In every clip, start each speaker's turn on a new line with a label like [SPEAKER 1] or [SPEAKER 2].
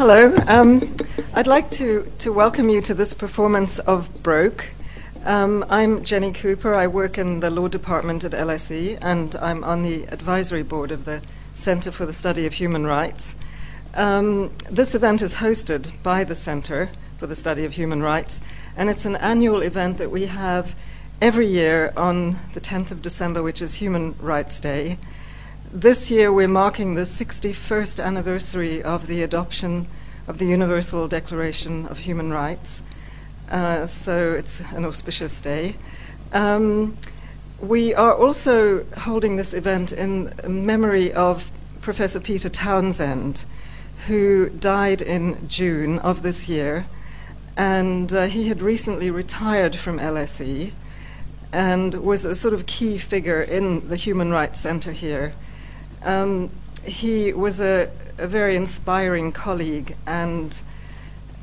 [SPEAKER 1] hello. Um, I'd like to, to welcome you to this performance of Broke. Um, I'm Jenny Cooper. I work in the law department at LSE, and I'm on the advisory board of the Center for the Study of Human Rights. Um, this event is hosted by the Center for the Study of Human Rights, and it's an annual event that we have every year on the 10th of December, which is Human Rights Day. This year, we're marking the 61st anniversary of the adoption of the Universal Declaration of Human Rights. Uh, so it's an auspicious day. Um, we are also holding this event in memory of Professor Peter Townsend, who died in June of this year. And uh, he had recently retired from LSE and was a sort of key figure in the Human Rights Center here. Um, he was a, a, very inspiring colleague and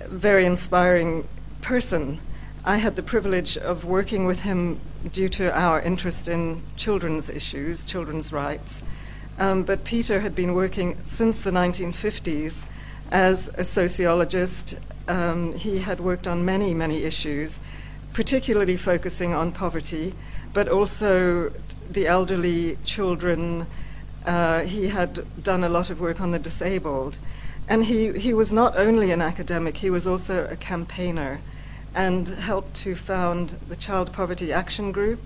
[SPEAKER 1] very inspiring person. I had the privilege of working with him due to our interest in children's issues, children's rights. Um, but Peter had been working since the 1950s as a sociologist. Um, he had worked on many, many issues, particularly focusing on poverty, but also the elderly, children. Uh, he had done a lot of work on the disabled. And he, he was not only an academic, he was also a campaigner and helped to found the Child Poverty Action Group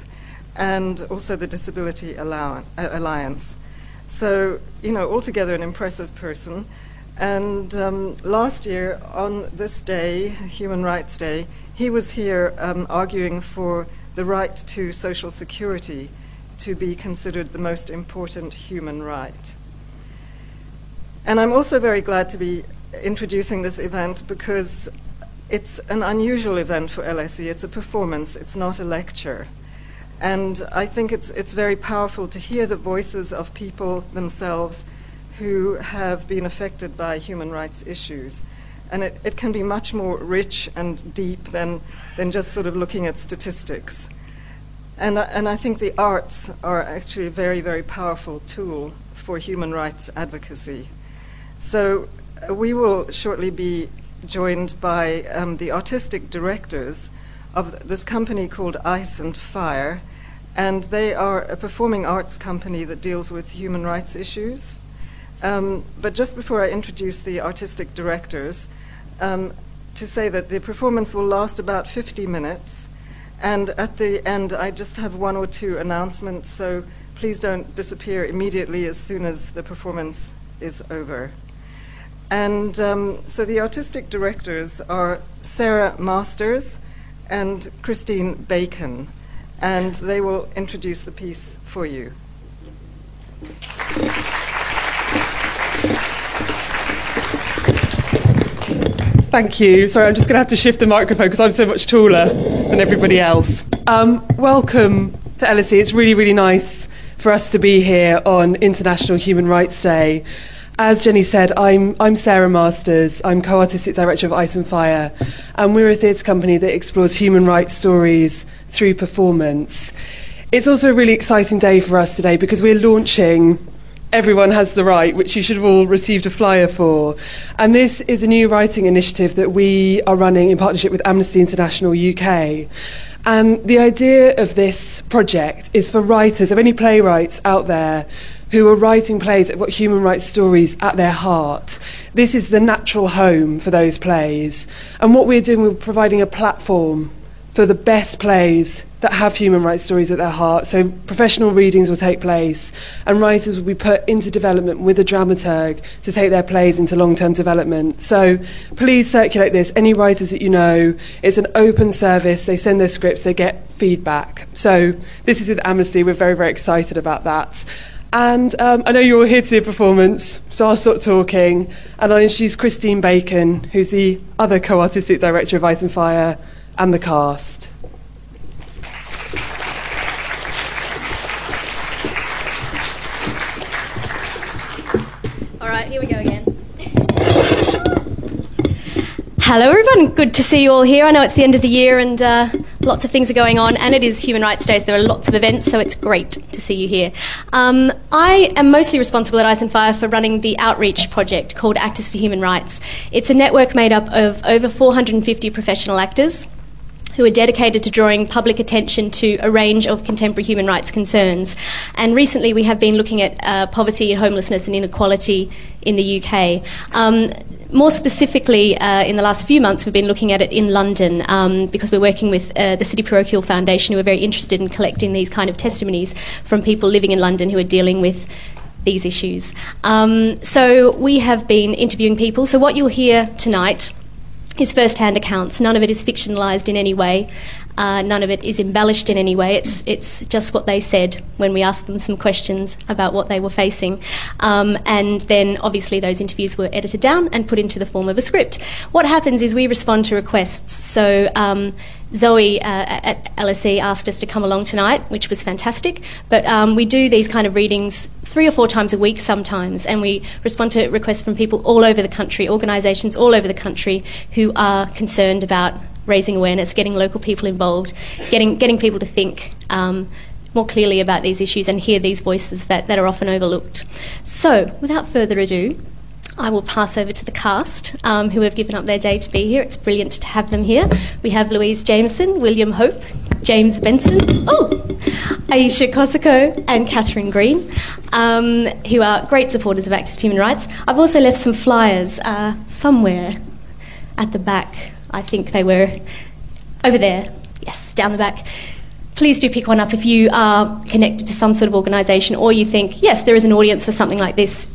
[SPEAKER 1] and also the Disability Alliance. So, you know, altogether an impressive person. And um, last year, on this day, Human Rights Day, he was here um, arguing for the right to social security to be considered the most important human right. And I'm also very glad to be introducing this event because it's an unusual event for LSE. It's a performance, it's not a lecture. And I think it's, it's very powerful to hear the voices of people themselves who have been affected by human rights issues. And it, it can be much more rich and deep than, than just sort of looking at statistics. And, and I think the arts are actually a very, very powerful tool for human rights advocacy. So uh, we will shortly be joined by um, the artistic directors of this company called Ice and Fire. And they are a performing arts company that deals with human rights issues. Um, but just before I introduce the artistic directors, um, to say that the performance will last about 50 minutes. And at the end, I just have one or two announcements, so please don't disappear immediately as soon as the performance is over. And um, so the artistic directors are Sarah Masters and Christine Bacon, and they will introduce the piece for you.
[SPEAKER 2] Thank you. Sorry, I'm just going to have to shift the microphone because I'm so much taller than everybody else. Um, welcome to LSE. It's really, really nice for us to be here on International Human Rights Day. As Jenny said, I'm, I'm Sarah Masters. I'm co artistic director of Ice and Fire, and we're a theatre company that explores human rights stories through performance. It's also a really exciting day for us today because we're launching Everyone Has the Right, which you should have all received a flyer for. And this is a new writing initiative that we are running in partnership with Amnesty International UK. And the idea of this project is for writers, of any playwrights out there who are writing plays that have got human rights stories at their heart. This is the natural home for those plays. And what we're doing, we're providing a platform for the best plays that have human rights stories at their heart. So professional readings will take place and writers will be put into development with a dramaturg to take their plays into long-term development. So please circulate this. Any writers that you know, it's an open service. They send their scripts, they get feedback. So this is with Amnesty. We're very, very excited about that. And um, I know you're all here to see a performance, so I'll stop talking and I'll introduce Christine Bacon, who's the other co-artistic director of Ice and Fire and the cast.
[SPEAKER 3] All right, here we go again. Hello, everyone. Good to see you all here. I know it's the end of the year and uh, lots of things are going on, and it is Human Rights Day, so there are lots of events, so it's great to see you here. Um, I am mostly responsible at Ice and Fire for running the outreach project called Actors for Human Rights. It's a network made up of over 450 professional actors who are dedicated to drawing public attention to a range of contemporary human rights concerns. And recently we have been looking at uh, poverty, homelessness, and inequality in the UK. Um, more specifically, uh, in the last few months, we've been looking at it in London um, because we're working with uh, the City Parochial Foundation, who are very interested in collecting these kind of testimonies from people living in London who are dealing with these issues. Um, so we have been interviewing people. So what you'll hear tonight is first-hand accounts. None of it is fictionalised in any way. Uh, none of it is embellished in any way. It's it's just what they said when we asked them some questions about what they were facing, um, and then obviously those interviews were edited down and put into the form of a script. What happens is we respond to requests. So. Um, Zoe uh, at LSE asked us to come along tonight, which was fantastic. But um, we do these kind of readings three or four times a week sometimes, and we respond to requests from people all over the country, organisations all over the country who are concerned about raising awareness, getting local people involved, getting, getting people to think. Um, more clearly about these issues and hear these voices that, that are often overlooked. So, without further ado, I will pass over to the cast um, who have given up their day to be here. It's brilliant to have them here. We have Louise Jameson, William Hope, James Benson, oh, Aisha Kosako, and Catherine Green, um, who are great supporters of Actors for human rights. I've also left some flyers uh, somewhere at the back I think they were over there, yes, down the back. Please do pick one up if you are connected to some sort of organisation or you think, yes, there is an audience for something like this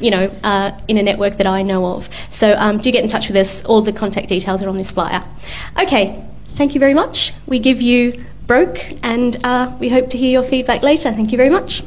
[SPEAKER 3] you know, uh, in a network that I know of. So um, do get in touch with us. All the contact details are on this flyer. Okay, thank you very much. We give you Broke, and uh, we hope to hear your feedback later. Thank you very much.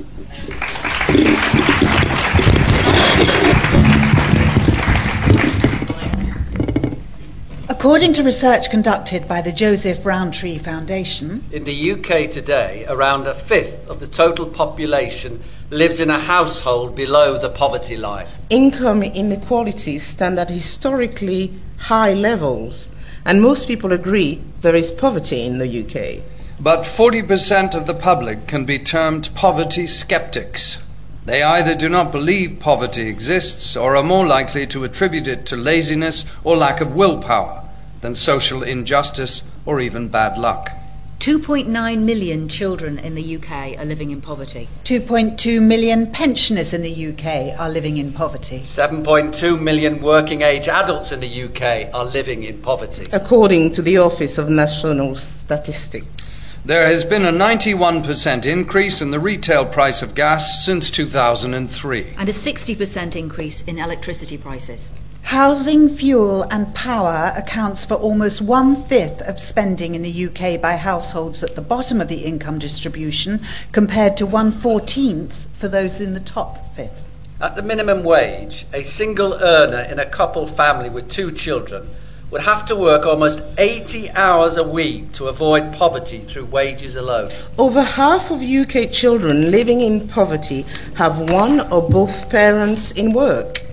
[SPEAKER 4] According to research conducted by the Joseph Rowntree Foundation,
[SPEAKER 5] in the UK today, around a fifth of the total population lives in a household below the poverty line.
[SPEAKER 6] Income inequalities stand at historically high levels, and most people agree there is poverty in the UK.
[SPEAKER 7] But 40% of the public can be termed poverty skeptics. They either do not believe poverty exists or are more likely to attribute it to laziness or lack of willpower than social injustice or even bad luck.
[SPEAKER 8] 2.9 million children in the UK are living in poverty.
[SPEAKER 4] 2.2 million pensioners in the UK are living in poverty.
[SPEAKER 5] 7.2 million working age adults in the UK are living in poverty.
[SPEAKER 6] According to the Office of National Statistics.
[SPEAKER 7] There has been a 91% increase in the retail price of gas since 2003.
[SPEAKER 8] And a 60% increase in electricity prices.
[SPEAKER 4] Housing, fuel, and power accounts for almost one fifth of spending in the UK by households at the bottom of the income distribution, compared to one fourteenth for those in the top fifth.
[SPEAKER 5] At the minimum wage, a single earner in a couple family with two children would have to work almost 80 hours a week to avoid poverty through wages alone.
[SPEAKER 6] Over half of UK children living in poverty have one or both parents in work.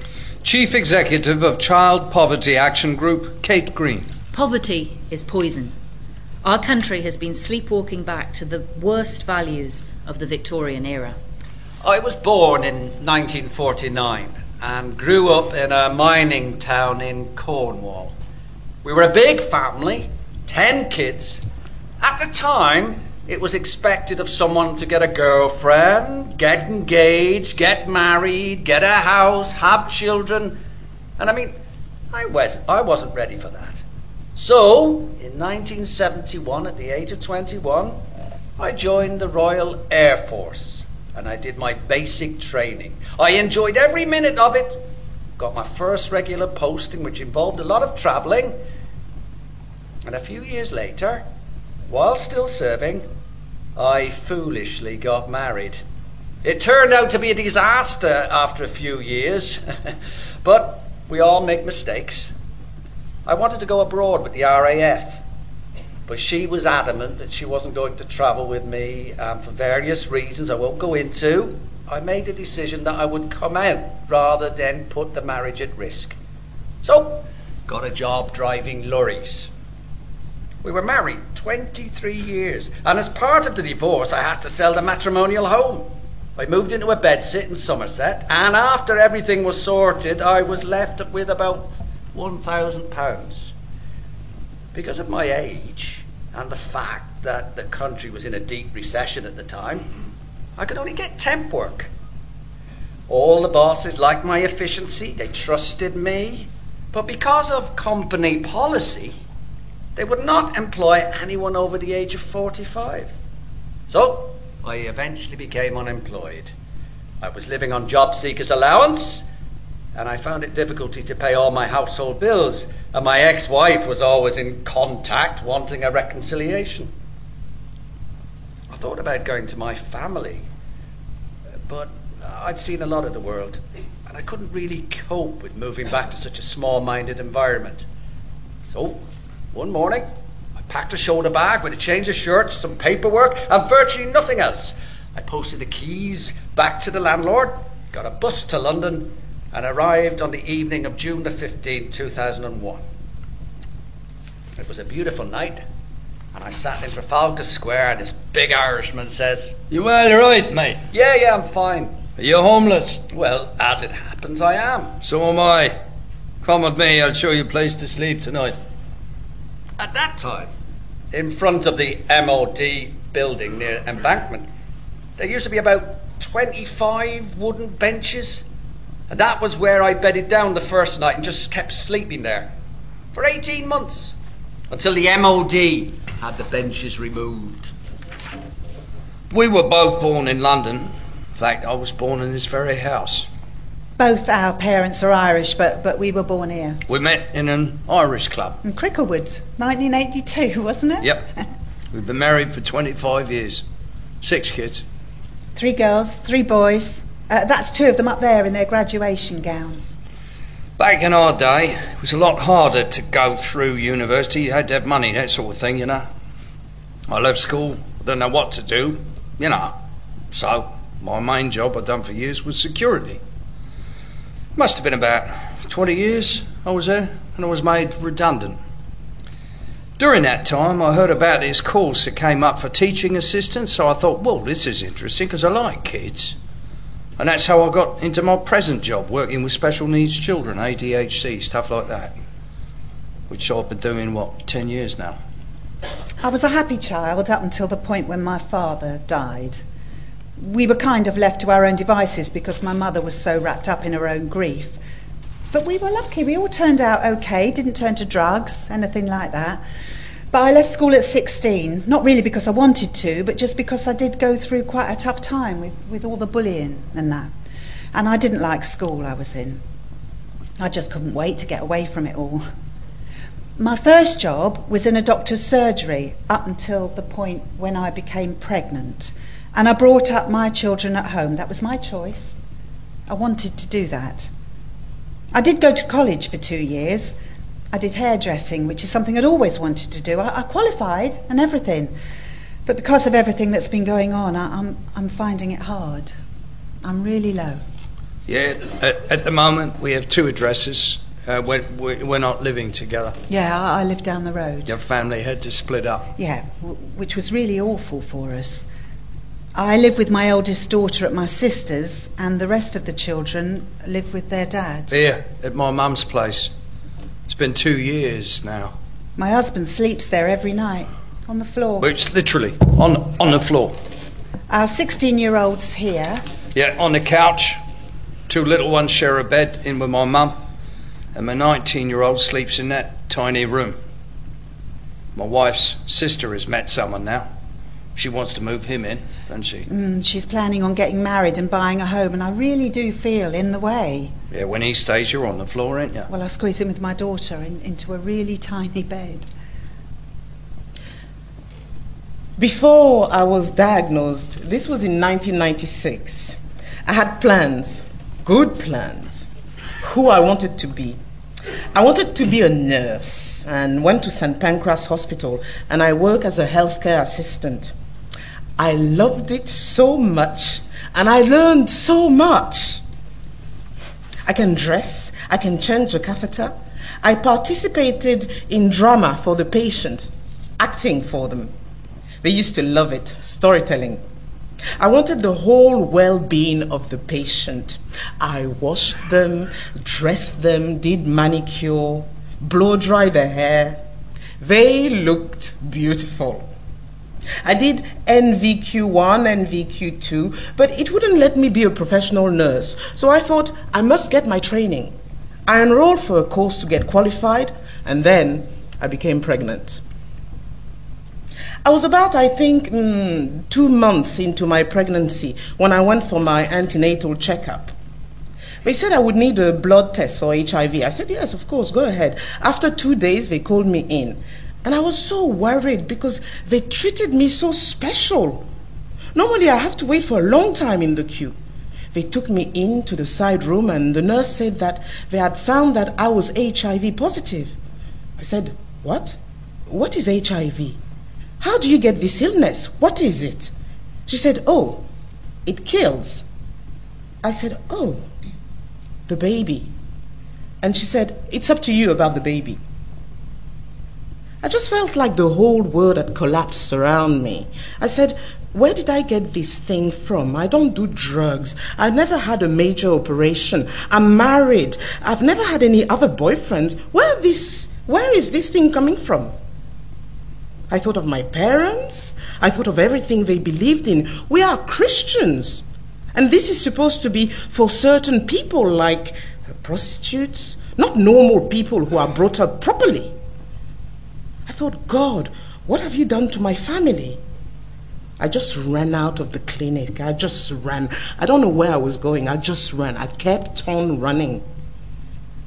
[SPEAKER 7] Chief Executive of Child Poverty Action Group, Kate Green.
[SPEAKER 8] Poverty is poison. Our country has been sleepwalking back to the worst values of the Victorian era.
[SPEAKER 5] I was born in 1949 and grew up in a mining town in Cornwall. We were a big family, 10 kids. At the time, it was expected of someone to get a girlfriend, get engaged, get married, get a house, have children. And I mean, I, was, I wasn't ready for that. So, in 1971, at the age of 21, I joined the Royal Air Force and I did my basic training. I enjoyed every minute of it. Got my first regular posting, which involved a lot of travelling. And a few years later, while still serving, I foolishly got married. It turned out to be a disaster after a few years, but we all make mistakes. I wanted to go abroad with the RAF, but she was adamant that she wasn't going to travel with me um, for various reasons I won't go into. I made a decision that I would come out rather than put the marriage at risk. So, got a job driving lorries. We were married 23 years, and as part of the divorce, I had to sell the matrimonial home. I moved into a bedsit in Somerset, and after everything was sorted, I was left with about £1,000. Because of my age and the fact that the country was in a deep recession at the time, I could only get temp work. All the bosses liked my efficiency, they trusted me, but because of company policy, they would not employ anyone over the age of 45. So, I eventually became unemployed. I was living on job seekers' allowance, and I found it difficulty to pay all my household bills, and my ex wife was always in contact wanting a reconciliation. I thought about going to my family, but I'd seen a lot of the world, and I couldn't really cope with moving back to such a small minded environment. So, one morning, I packed a shoulder bag with a change of shirts, some paperwork, and virtually nothing else. I posted the keys back to the landlord, got a bus to London, and arrived on the evening of June the 15th, 2001. It was a beautiful night, and I sat in Trafalgar Square, and this big Irishman says,
[SPEAKER 7] You well right, mate?
[SPEAKER 5] Yeah, yeah, I'm fine.
[SPEAKER 7] Are you homeless?
[SPEAKER 5] Well, as it happens, I am.
[SPEAKER 7] So am I. Come with me, I'll show you a place to sleep tonight.
[SPEAKER 5] At that time, in front of the MOD building near Embankment, there used to be about 25 wooden benches. And that was where I bedded down the first night and just kept sleeping there for 18 months until the MOD had the benches removed.
[SPEAKER 7] We were both born in London. In fact, I was born in this very house.
[SPEAKER 4] Both our parents are Irish, but, but we were born here.
[SPEAKER 7] We met in an Irish club.
[SPEAKER 4] In Cricklewood, 1982, wasn't it?
[SPEAKER 7] Yep. We've been married for 25 years. Six kids.
[SPEAKER 4] Three girls, three boys. Uh, that's two of them up there in their graduation gowns.
[SPEAKER 7] Back in our day, it was a lot harder to go through university. You had to have money, that sort of thing, you know. I left school, didn't know what to do, you know. So, my main job I'd done for years was security. Must have been about 20 years I was there, and I was made redundant. During that time, I heard about this course that came up for teaching assistants, so I thought, well, this is interesting because I like kids. And that's how I got into my present job, working with special needs children, ADHD, stuff like that. Which I've been doing, what, 10 years now.
[SPEAKER 4] I was a happy child up until the point when my father died. We were kind of left to our own devices because my mother was so wrapped up in her own grief. But we were lucky. We all turned out okay, didn't turn to drugs, anything like that. But I left school at 16, not really because I wanted to, but just because I did go through quite a tough time with, with all the bullying and that. And I didn't like school I was in. I just couldn't wait to get away from it all. My first job was in a doctor's surgery up until the point when I became pregnant. And I brought up my children at home. That was my choice. I wanted to do that. I did go to college for two years. I did hairdressing, which is something I'd always wanted to do. I, I qualified and everything. But because of everything that's been going on, I, I'm, I'm finding it hard. I'm really low.
[SPEAKER 7] Yeah, at, at the moment we have two addresses. Uh, we're, we're we're not living together.
[SPEAKER 4] Yeah, I, I live down the road.
[SPEAKER 7] Your family had to split up.
[SPEAKER 4] Yeah, w- which was really awful for us. I live with my eldest daughter at my sister's, and the rest of the children live with their dad.
[SPEAKER 7] Here, at my mum's place. It's been two years now.
[SPEAKER 4] My husband sleeps there every night, on the floor.
[SPEAKER 7] But it's literally on, on the floor.
[SPEAKER 4] Our 16 year old's here.
[SPEAKER 7] Yeah, on the couch. Two little ones share a bed in with my mum. And my 19 year old sleeps in that tiny room. My wife's sister has met someone now. She wants to move him in, doesn't she?
[SPEAKER 4] Mm, she's planning on getting married and buying a home, and I really do feel in the way.
[SPEAKER 7] Yeah, when he stays, you're on the floor, ain't you?
[SPEAKER 4] Well, I squeeze in with my daughter in, into a really tiny bed.
[SPEAKER 6] Before I was diagnosed, this was in 1996, I had plans, good plans, who I wanted to be. I wanted to be a nurse and went to St. Pancras Hospital and I work as a healthcare assistant. I loved it so much and I learned so much. I can dress, I can change a catheter. I participated in drama for the patient. acting for them. They used to love it, storytelling. I wanted the whole well being of the patient. I washed them, dressed them, did manicure, blow dry their hair. They looked beautiful. I did NVQ1, NVQ2, but it wouldn't let me be a professional nurse. So I thought I must get my training. I enrolled for a course to get qualified, and then I became pregnant. I was about, I think, mm, two months into my pregnancy when I went for my antenatal checkup. They said I would need a blood test for HIV. I said, yes, of course, go ahead. After two days, they called me in. And I was so worried because they treated me so special. Normally, I have to wait for a long time in the queue. They took me into the side room, and the nurse said that they had found that I was HIV positive. I said, What? What is HIV? How do you get this illness? What is it? She said, Oh, it kills. I said, Oh, the baby. And she said, It's up to you about the baby. I just felt like the whole world had collapsed around me. I said, Where did I get this thing from? I don't do drugs. I've never had a major operation. I'm married. I've never had any other boyfriends. Where this where is this thing coming from? I thought of my parents. I thought of everything they believed in. We are Christians. And this is supposed to be for certain people like prostitutes, not normal people who are brought up properly. I thought, God, what have you done to my family? I just ran out of the clinic. I just ran. I don't know where I was going. I just ran. I kept on running.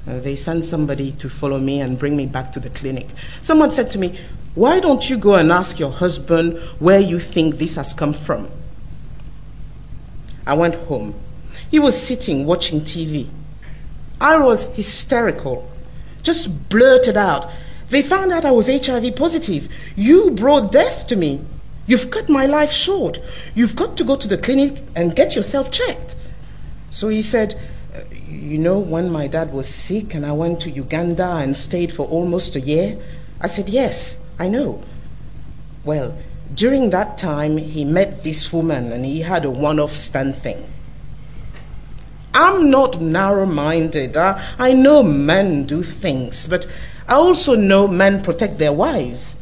[SPEAKER 6] Uh, they sent somebody to follow me and bring me back to the clinic. Someone said to me, why don't you go and ask your husband where you think this has come from? I went home. He was sitting watching TV. I was hysterical, just blurted out. They found out I was HIV positive. You brought death to me. You've cut my life short. You've got to go to the clinic and get yourself checked. So he said, uh, You know, when my dad was sick and I went to Uganda and stayed for almost a year, I said, Yes. I know. Well, during that time, he met this woman and he had a one off stand thing. I'm not narrow minded. I, I know men do things, but I also know men protect their wives.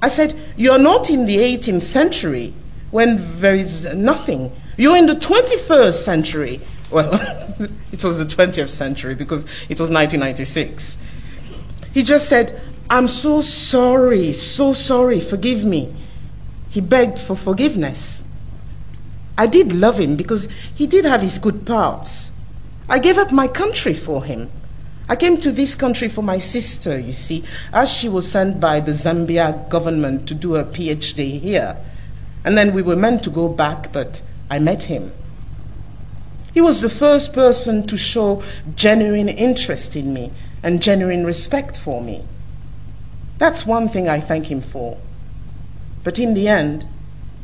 [SPEAKER 6] I said, You're not in the 18th century when there is nothing. You're in the 21st century. Well, it was the 20th century because it was 1996. He just said, I'm so sorry, so sorry, forgive me. He begged for forgiveness. I did love him because he did have his good parts. I gave up my country for him. I came to this country for my sister, you see, as she was sent by the Zambia government to do a PhD here. And then we were meant to go back, but I met him. He was the first person to show genuine interest in me and genuine respect for me. That's one thing I thank him for. But in the end,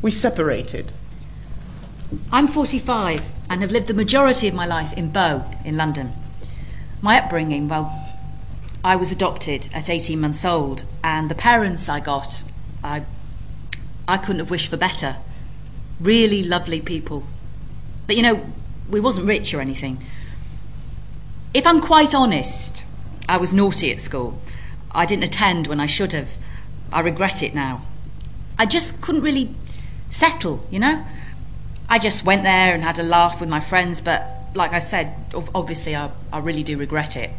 [SPEAKER 6] we separated.
[SPEAKER 8] I'm 45 and have lived the majority of my life in Bow, in London. My upbringing, well, I was adopted at 18 months old, and the parents I got, I, I couldn't have wished for better. Really lovely people. But you know, we wasn't rich or anything. If I'm quite honest, I was naughty at school. I didn't attend when I should have. I regret it now. I just couldn't really settle, you know? I just went there and had a laugh with my friends, but like I said, obviously I, I really do regret it.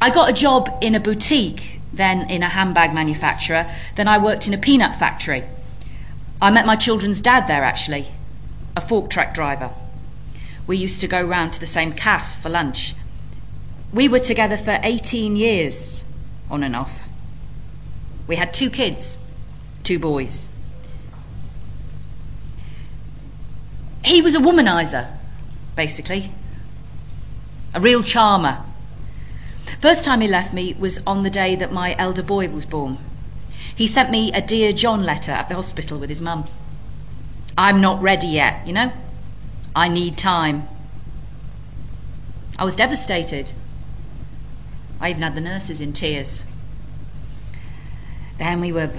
[SPEAKER 8] I got a job in a boutique, then in a handbag manufacturer, then I worked in a peanut factory. I met my children's dad there actually, a fork truck driver. We used to go round to the same cafe for lunch. We were together for 18 years, on and off. We had two kids, two boys. He was a womanizer, basically, a real charmer. First time he left me was on the day that my elder boy was born. He sent me a Dear John letter at the hospital with his mum. I'm not ready yet, you know? I need time. I was devastated. I even had the nurses in tears. then we were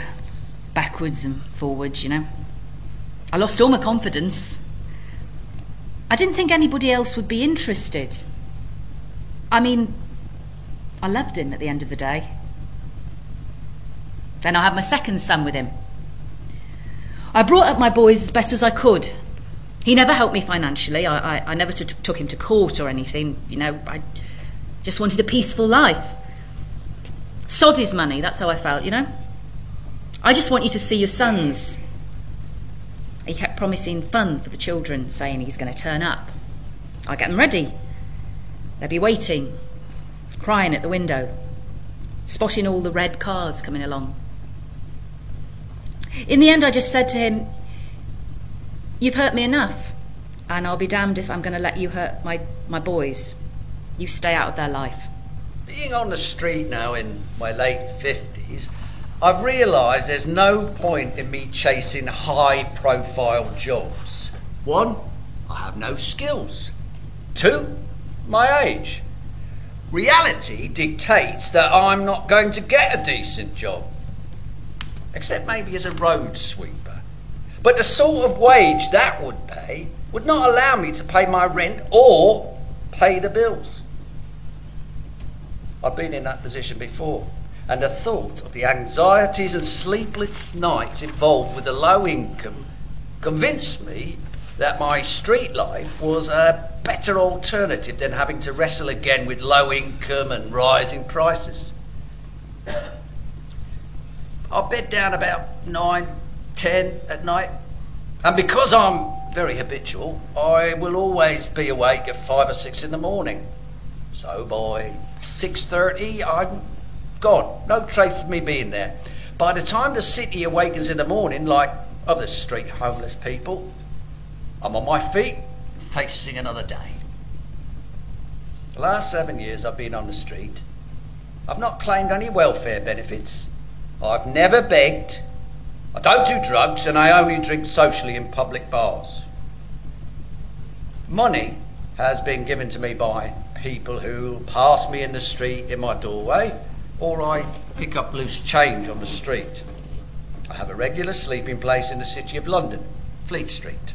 [SPEAKER 8] backwards and forwards, you know. I lost all my confidence. I didn't think anybody else would be interested. I mean, I loved him at the end of the day. Then I had my second son with him. I brought up my boys as best as I could. He never helped me financially. I, I, I never t- took him to court or anything. You know, I just wanted a peaceful life. Sod his money, that's how I felt, you know? I just want you to see your sons. Promising fun for the children, saying he's going to turn up. I get them ready. They'll be waiting, crying at the window, spotting all the red cars coming along. In the end, I just said to him, You've hurt me enough, and I'll be damned if I'm going to let you hurt my, my boys. You stay out of their life.
[SPEAKER 5] Being on the street now in my late 50s, I've realised there's no point in me chasing high profile jobs. One, I have no skills. Two, my age. Reality dictates that I'm not going to get a decent job, except maybe as a road sweeper. But the sort of wage that would pay would not allow me to pay my rent or pay the bills. I've been in that position before, and the thought of the anxieties and sleepless nights involved with the low income convinced me that my street life was a better alternative than having to wrestle again with low income and rising prices. I bed down about nine, ten at night, and because I'm very habitual, I will always be awake at five or six in the morning. So by 6.30, I'm gone. No trace of me being there. By the time the city awakens in the morning, like other street homeless people, I'm on my feet, facing another day. The last seven years I've been on the street. I've not claimed any welfare benefits. I've never begged. I don't do drugs, and I only drink socially in public bars. Money has been given to me by people who pass me in the street in my doorway, or I pick up loose change on the street. I have a regular sleeping place in the City of London, Fleet Street,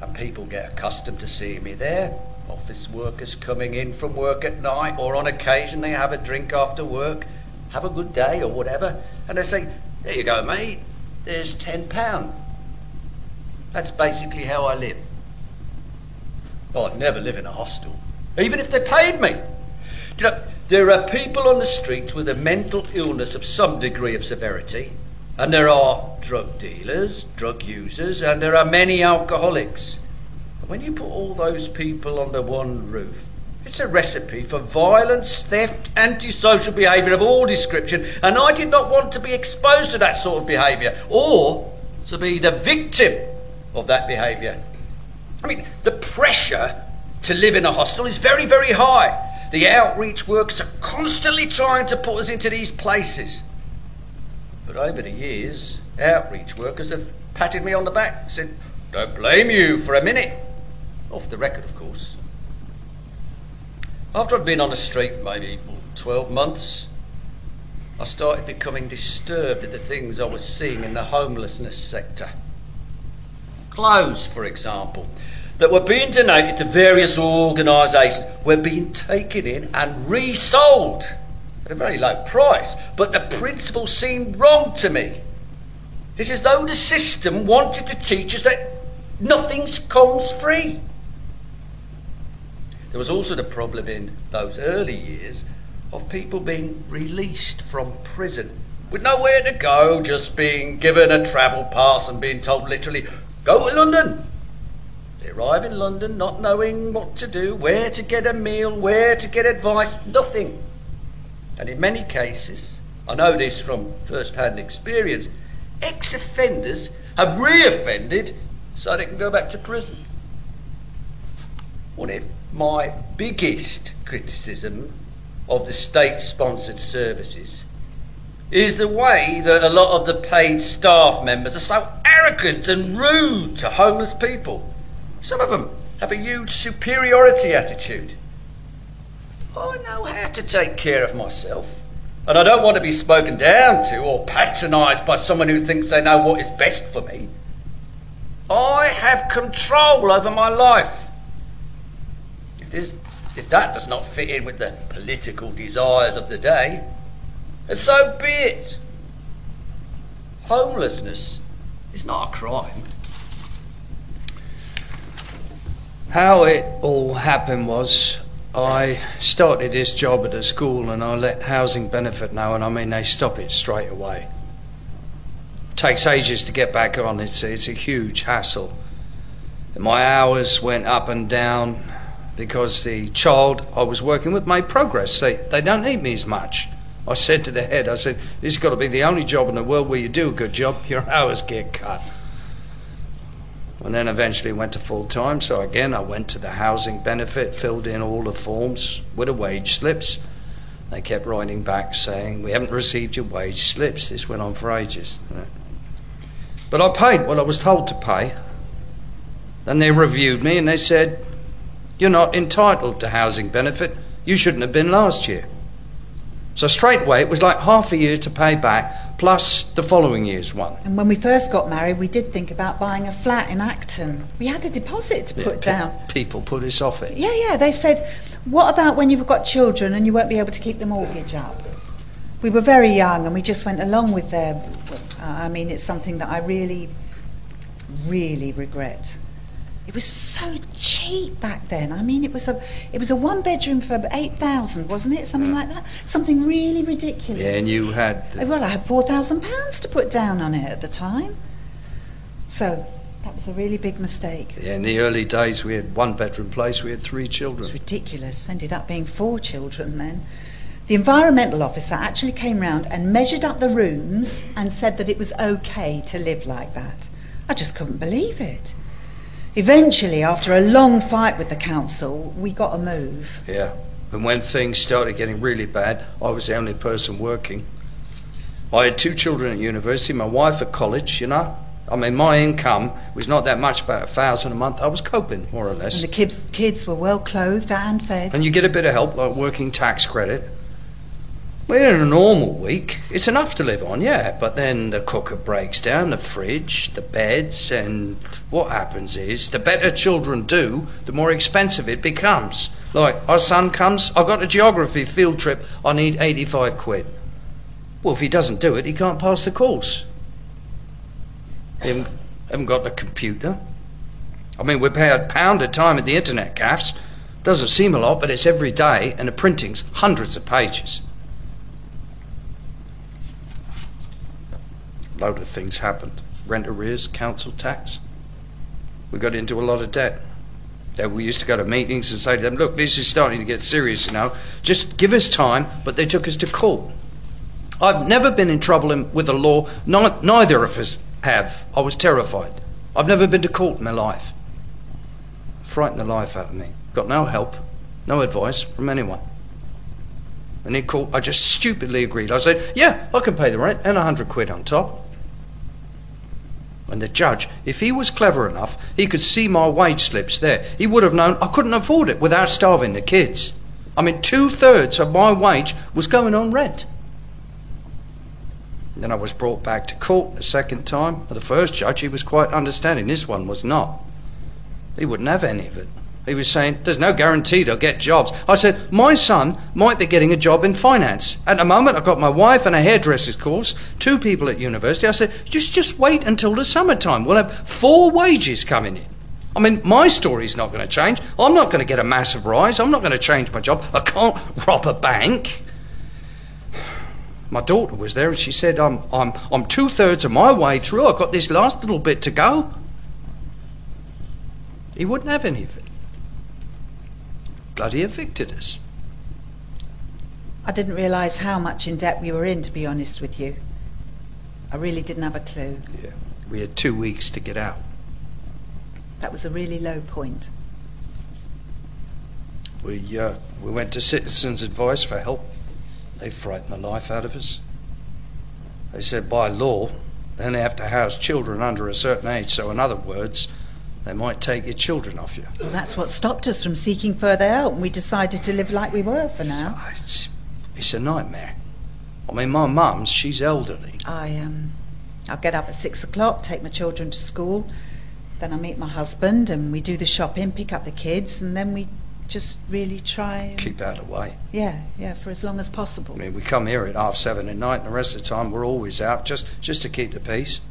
[SPEAKER 5] and people get accustomed to seeing me there. Office workers coming in from work at night, or on occasion they have a drink after work, have a good day or whatever, and they say, There you go, mate, there's £10. That's basically how I live. I'd never live in a hostel even if they paid me. You know, there are people on the streets with a mental illness of some degree of severity, and there are drug dealers, drug users, and there are many alcoholics. When you put all those people under one roof, it's a recipe for violence, theft, antisocial behaviour of all description, and I did not want to be exposed to that sort of behaviour or to be the victim of that behaviour. I mean, the pressure to live in a hostel is very, very high. The outreach workers are constantly trying to put us into these places. But over the years, outreach workers have patted me on the back, said, Don't blame you for a minute. Off the record, of course. After I'd been on the street maybe 12 months, I started becoming disturbed at the things I was seeing in the homelessness sector. Clothes, for example that were being donated to various organisations were being taken in and resold at a very low price. But the principle seemed wrong to me. It's as though the system wanted to teach us that nothing comes free. There was also the problem in those early years of people being released from prison with nowhere to go, just being given a travel pass and being told literally, go to London, they arrive in London not knowing what to do, where to get a meal, where to get advice, nothing. And in many cases, I know this from first hand experience, ex offenders have re offended so they can go back to prison. One of my biggest criticism of the state sponsored services is the way that a lot of the paid staff members are so arrogant and rude to homeless people. Some of them have a huge superiority attitude. Oh, I know how to take care of myself. And I don't want to be spoken down to or patronised by someone who thinks they know what is best for me. I have control over my life. If, this, if that does not fit in with the political desires of the day, and so be it. Homelessness is not a crime.
[SPEAKER 7] How it all happened was I started this job at a school and I let housing benefit know, and I mean, they stop it straight away. takes ages to get back on, it's, it's a huge hassle. My hours went up and down because the child I was working with made progress. They, they don't need me as much. I said to the head, I said, this has got to be the only job in the world where you do a good job, your hours get cut and then eventually went to full time. So again, I went to the housing benefit, filled in all the forms with the wage slips. They kept writing back saying, We haven't received your wage slips. This went on for ages. But I paid what I was told to pay. Then they reviewed me and they said, You're not entitled to housing benefit. You shouldn't have been last year. So straight away, it was like half a year to pay back, plus the following year's one.
[SPEAKER 4] And when we first got married, we did think about buying a flat in Acton. We had a deposit to put
[SPEAKER 7] Yeah,
[SPEAKER 4] down.
[SPEAKER 7] People put us off it.
[SPEAKER 4] Yeah, yeah. They said, "What about when you've got children and you won't be able to keep the mortgage up?" We were very young, and we just went along with their. Uh, I mean, it's something that I really, really regret. It was so cheap back then. I mean, it was a it was a one bedroom for eight thousand, wasn't it? Something like that. Something really ridiculous.
[SPEAKER 7] Yeah, and you had.
[SPEAKER 4] Uh, Well, I had four thousand pounds to put down on it at the time. So that was a really big mistake.
[SPEAKER 7] Yeah, in the early days, we had one bedroom place, we had three children.
[SPEAKER 4] It's ridiculous. Ended up being four children then. The environmental officer actually came round and measured up the rooms and said that it was okay to live like that. I just couldn't believe it. Eventually, after a long fight with the council, we got a move.
[SPEAKER 7] Yeah. And when things started getting really bad, I was the only person working. I had two children at university, my wife at college, you know. I mean, my income was not that much, about a thousand a month. I was coping, more or less.
[SPEAKER 4] And the kids, kids were well clothed and fed.
[SPEAKER 7] And you get a bit of help, like working tax credit. Well, in a normal week, it's enough to live on, yeah. But then the cooker breaks down, the fridge, the beds, and what happens is the better children do, the more expensive it becomes. Like, our son comes, I've got a geography field trip, I need 85 quid. Well, if he doesn't do it, he can't pass the course. Haven't, haven't got the computer. I mean, we pay a pound a time at the internet gaffs. Doesn't seem a lot, but it's every day, and the printing's hundreds of pages. Load of things happened. Rent arrears, council tax. We got into a lot of debt. Then we used to go to meetings and say to them, look, this is starting to get serious, know. Just give us time, but they took us to court. I've never been in trouble in, with the law. Neither of us have. I was terrified. I've never been to court in my life. Frightened the life out of me. Got no help, no advice from anyone. And in court, I just stupidly agreed. I said, yeah, I can pay the rent and a hundred quid on top. And the judge, if he was clever enough, he could see my wage slips there. He would have known I couldn't afford it without starving the kids. I mean, two thirds of my wage was going on rent. Then I was brought back to court a second time. The first judge, he was quite understanding. This one was not. He wouldn't have any of it. He was saying, There's no guarantee they'll get jobs. I said, My son might be getting a job in finance. At the moment, I've got my wife and a hairdresser's course, two people at university. I said, Just, just wait until the summertime. We'll have four wages coming in. I mean, my story's not going to change. I'm not going to get a massive rise. I'm not going to change my job. I can't rob a bank. My daughter was there and she said, I'm, I'm, I'm two thirds of my way through. I've got this last little bit to go. He wouldn't have any of it. Bloody evicted us.
[SPEAKER 4] I didn't realise how much in debt we were in, to be honest with you. I really didn't have a clue.
[SPEAKER 7] Yeah. We had two weeks to get out.
[SPEAKER 4] That was a really low point.
[SPEAKER 7] We, uh, we went to Citizens Advice for help. They frightened the life out of us. They said by law, they only have to house children under a certain age. So, in other words, they might take your children off you.
[SPEAKER 4] Well, that's what stopped us from seeking further help, and we decided to live like we were for now.
[SPEAKER 7] Ah, It's, it's a nightmare. I mean, my mum's, she's elderly.
[SPEAKER 4] I um, I'll get up at six o'clock, take my children to school, then I meet my husband, and we do the shopping, pick up the kids, and then we just really try. And,
[SPEAKER 7] Keep out of the way.
[SPEAKER 4] yeah, yeah, for as long as possible.
[SPEAKER 7] I mean, we come here at half seven at night, and the rest of the time we're always out just, just to keep the peace.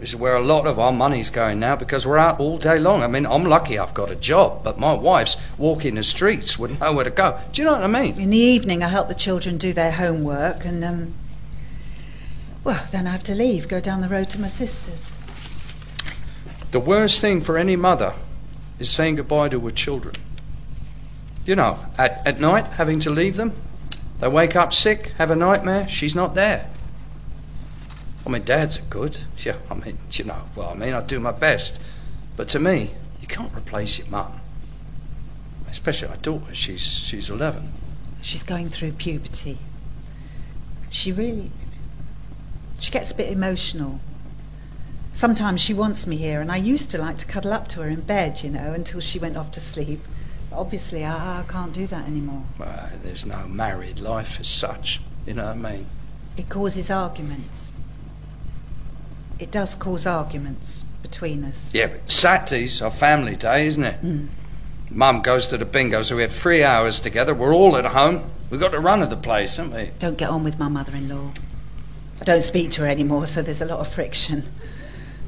[SPEAKER 7] This is where a lot of our money's going now because we're out all day long. I mean, I'm lucky I've got a job, but my wife's walking the streets, wouldn't know where to go. Do you know what I mean?
[SPEAKER 4] In the evening, I help the children do their homework, and um, well, then I have to leave, go down the road to my sister's.
[SPEAKER 7] The worst thing for any mother is saying goodbye to her children. You know, at, at night, having to leave them. They wake up sick, have a nightmare, she's not there. I mean, dads are good. Yeah, I mean, you know, well, I mean, I do my best. But to me, you can't replace your mum. Especially my daughter, she's, she's 11.
[SPEAKER 4] She's going through puberty. She really. She gets a bit emotional. Sometimes she wants me here, and I used to like to cuddle up to her in bed, you know, until she went off to sleep. But obviously, I, I can't do that anymore.
[SPEAKER 7] Uh, there's no married life as such, you know what I mean?
[SPEAKER 4] It causes arguments. It does cause arguments between us.
[SPEAKER 7] Yeah, but Saturday's our family day, isn't it?
[SPEAKER 4] Mm.
[SPEAKER 7] Mum goes to the bingo, so we have three hours together. We're all at home. We've got the run of the place, haven't we?
[SPEAKER 4] Don't get on with my mother in law. I don't speak to her anymore, so there's a lot of friction.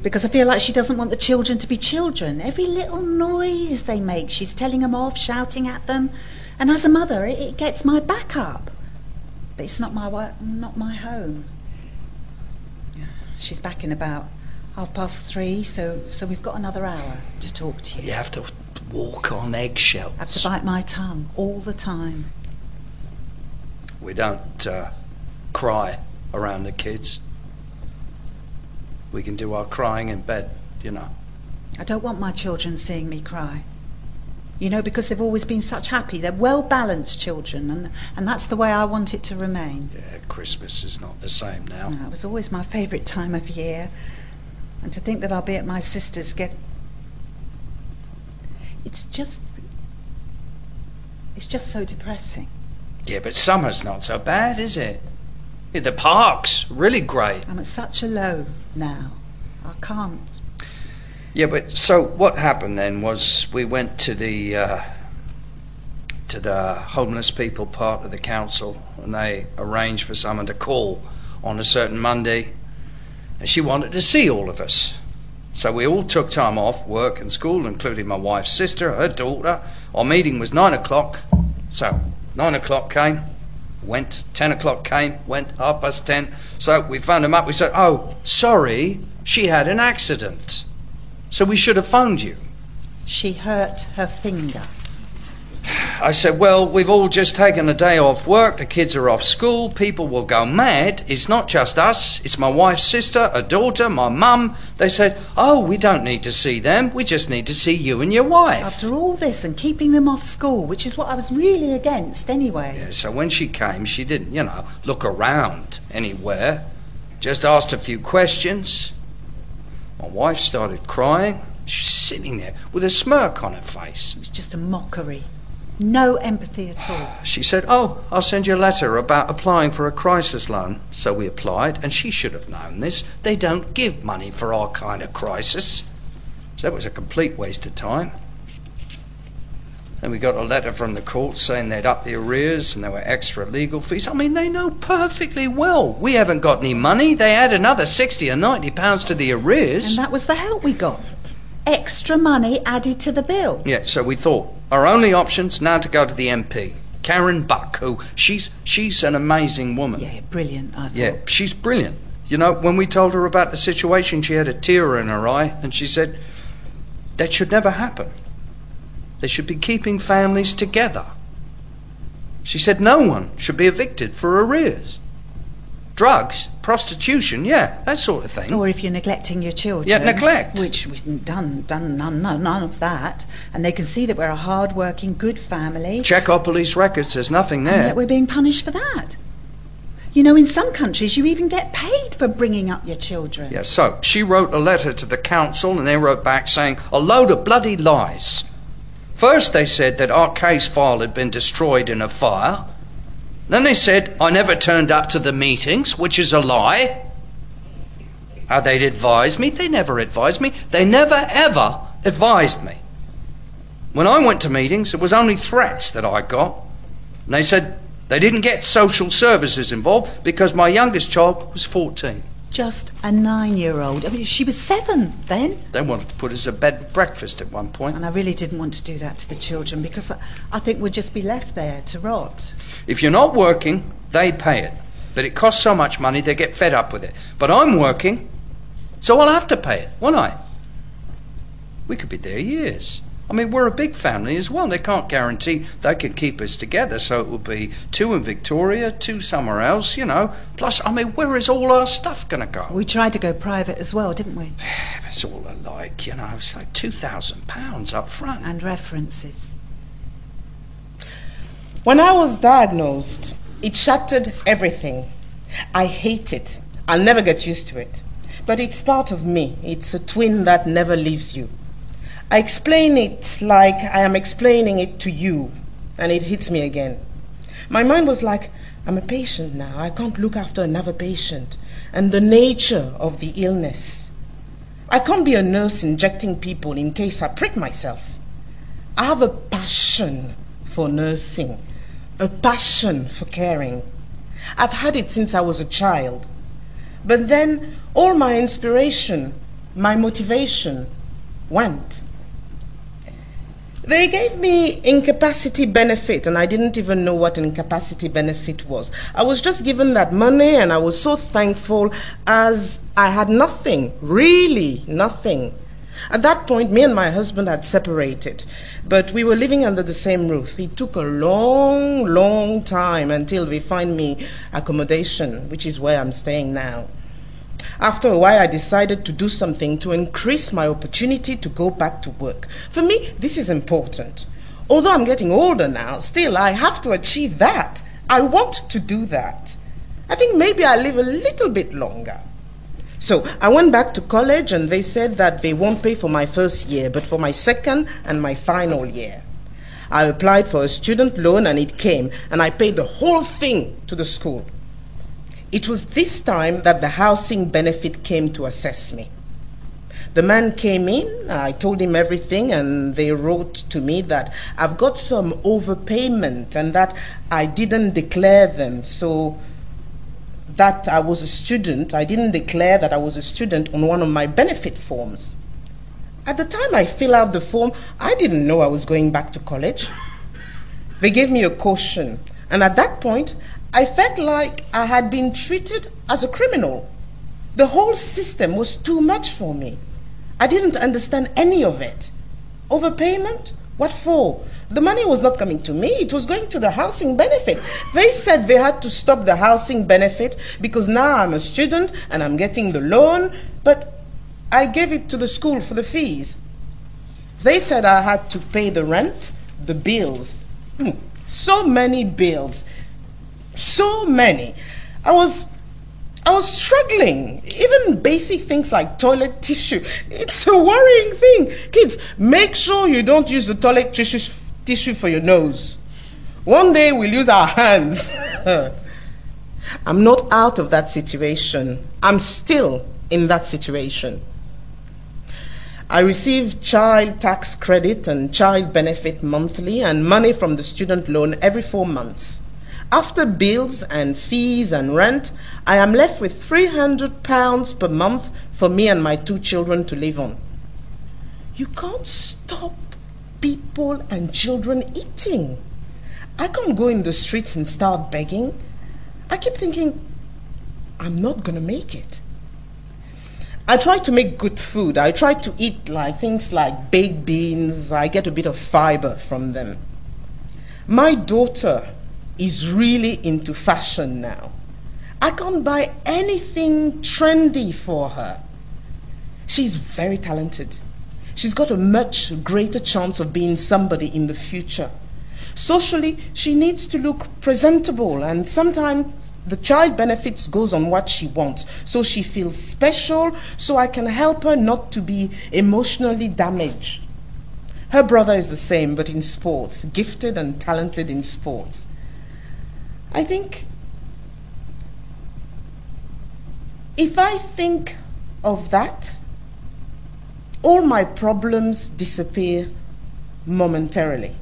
[SPEAKER 4] Because I feel like she doesn't want the children to be children. Every little noise they make, she's telling them off, shouting at them. And as a mother, it, it gets my back up. But it's not my work, not my home. She's back in about half past three, so so we've got another hour to talk to you.
[SPEAKER 7] You have to walk on eggshells.
[SPEAKER 4] I have to bite my tongue all the time.
[SPEAKER 7] We don't uh, cry around the kids. We can do our crying in bed, you know.
[SPEAKER 4] I don't want my children seeing me cry. You know, because they've always been such happy. They're well balanced children, and, and that's the way I want it to remain.
[SPEAKER 7] Yeah, Christmas is not the same now.
[SPEAKER 4] No, it was always my favourite time of year. And to think that I'll be at my sister's get. It's just. It's just so depressing.
[SPEAKER 7] Yeah, but summer's not so bad, is it? The park's really great.
[SPEAKER 4] I'm at such a low now. I can't.
[SPEAKER 7] Yeah, but so what happened then was we went to the uh, to the homeless people part of the council, and they arranged for someone to call on a certain Monday, and she wanted to see all of us. So we all took time off work and school, including my wife's sister, her daughter. Our meeting was nine o'clock, so nine o'clock came, went. Ten o'clock came, went. Half past ten. So we found them up. We said, "Oh, sorry, she had an accident." So we should have phoned you.
[SPEAKER 4] She hurt her finger.
[SPEAKER 7] I said, Well, we've all just taken a day off work, the kids are off school, people will go mad. It's not just us, it's my wife's sister, a daughter, my mum. They said, Oh, we don't need to see them, we just need to see you and your wife.
[SPEAKER 4] After all this and keeping them off school, which is what I was really against anyway.
[SPEAKER 7] Yeah, so when she came, she didn't, you know, look around anywhere, just asked a few questions. My wife started crying. She's sitting there with a smirk on her face.
[SPEAKER 4] It was just a mockery. No empathy at all.
[SPEAKER 7] She said, Oh, I'll send you a letter about applying for a crisis loan. So we applied, and she should have known this. They don't give money for our kind of crisis. So that was a complete waste of time. Then we got a letter from the court saying they'd up the arrears and there were extra legal fees. I mean, they know perfectly well we haven't got any money. They add another 60 or 90 pounds to the arrears.
[SPEAKER 4] And that was the help we got. Extra money added to the bill.
[SPEAKER 7] Yeah, so we thought our only option's now to go to the MP, Karen Buck, who she's she's an amazing woman.
[SPEAKER 4] Yeah, brilliant, I thought.
[SPEAKER 7] Yeah, she's brilliant. You know, when we told her about the situation, she had a tear in her eye, and she said that should never happen. They should be keeping families together. She said no one should be evicted for arrears. Drugs, prostitution, yeah, that sort of thing.
[SPEAKER 4] Or if you're neglecting your children.
[SPEAKER 7] Yeah, neglect.
[SPEAKER 4] Which we've done, done none, none, none of that. And they can see that we're a hard working, good family.
[SPEAKER 7] Check our police records, there's nothing
[SPEAKER 4] And
[SPEAKER 7] there.
[SPEAKER 4] yet we're being punished for that. You know, in some countries, you even get paid for bringing up your children.
[SPEAKER 7] Yeah, so she wrote a letter to the council, and they wrote back saying a load of bloody lies. First, they said that our case file had been destroyed in a fire. Then they said I never turned up to the meetings, which is a lie. How they'd advised me, they never advised me. They never ever advised me. When I went to meetings, it was only threats that I got. And they said they didn't get social services involved because my youngest child was 14.
[SPEAKER 4] Just a nine year old. I mean, she was seven then.
[SPEAKER 7] They wanted to put us a bed and breakfast at one point.
[SPEAKER 4] And I really didn't want to do that to the children because I, I think we'd just be left there to rot.
[SPEAKER 7] If you're not working, they pay it. But it costs so much money, they get fed up with it. But I'm working, so I'll have to pay it, won't I? We could be there years. I mean, we're a big family as well. They can't guarantee they can keep us together, so it will be two in Victoria, two somewhere else, you know. Plus, I mean, where is all our stuff going to go?
[SPEAKER 4] We tried to go private as well, didn't we?
[SPEAKER 7] It's all alike, you know. It's like £2,000 up front.
[SPEAKER 4] And references.
[SPEAKER 6] When I was diagnosed, it shattered everything. I hate it. I'll never get used to it. But it's part of me. It's a twin that never leaves you. I explain it like I am explaining it to you, and it hits me again. My mind was like, I'm a patient now. I can't look after another patient. And the nature of the illness. I can't be a nurse injecting people in case I prick myself. I have a passion for nursing, a passion for caring. I've had it since I was a child. But then all my inspiration, my motivation went. They gave me incapacity benefit, and I didn't even know what incapacity benefit was. I was just given that money, and I was so thankful as I had nothing, really nothing. At that point, me and my husband had separated, but we were living under the same roof. It took a long, long time until we find me accommodation, which is where I'm staying now. After a while, I decided to do something to increase my opportunity to go back to work. For me, this is important. Although I'm getting older now, still, I have to achieve that. I want to do that. I think maybe I'll live a little bit longer. So I went back to college and they said that they won't pay for my first year, but for my second and my final year. I applied for a student loan and it came, and I paid the whole thing to the school. It was this time that the housing benefit came to assess me. The man came in, I told him everything, and they wrote to me that I've got some overpayment and that I didn't declare them. So that I was a student, I didn't declare that I was a student on one of my benefit forms. At the time I fill out the form, I didn't know I was going back to college. They gave me a caution, and at that point, I felt like I had been treated as a criminal. The whole system was too much for me. I didn't understand any of it. Overpayment? What for? The money was not coming to me, it was going to the housing benefit. They said they had to stop the housing benefit because now I'm a student and I'm getting the loan, but I gave it to the school for the fees. They said I had to pay the rent, the bills. Hmm. So many bills. So many. I was I was struggling. Even basic things like toilet tissue. It's a worrying thing. Kids, make sure you don't use the toilet tissue, tissue for your nose. One day we'll use our hands. I'm not out of that situation. I'm still in that situation. I receive child tax credit and child benefit monthly and money from the student loan every four months. After bills and fees and rent, I am left with 300 pounds per month for me and my two children to live on. You can't stop people and children eating. I can't go in the streets and start begging. I keep thinking, I'm not going to make it. I try to make good food. I try to eat like things like baked beans. I get a bit of fiber from them. My daughter is really into fashion now. I can't buy anything trendy for her. She's very talented. She's got a much greater chance of being somebody in the future. Socially, she needs to look presentable, and sometimes the child benefits goes on what she wants. So she feels special, so I can help her not to be emotionally damaged. Her brother is the same, but in sports, gifted and talented in sports. I think if I think of that, all my problems disappear momentarily.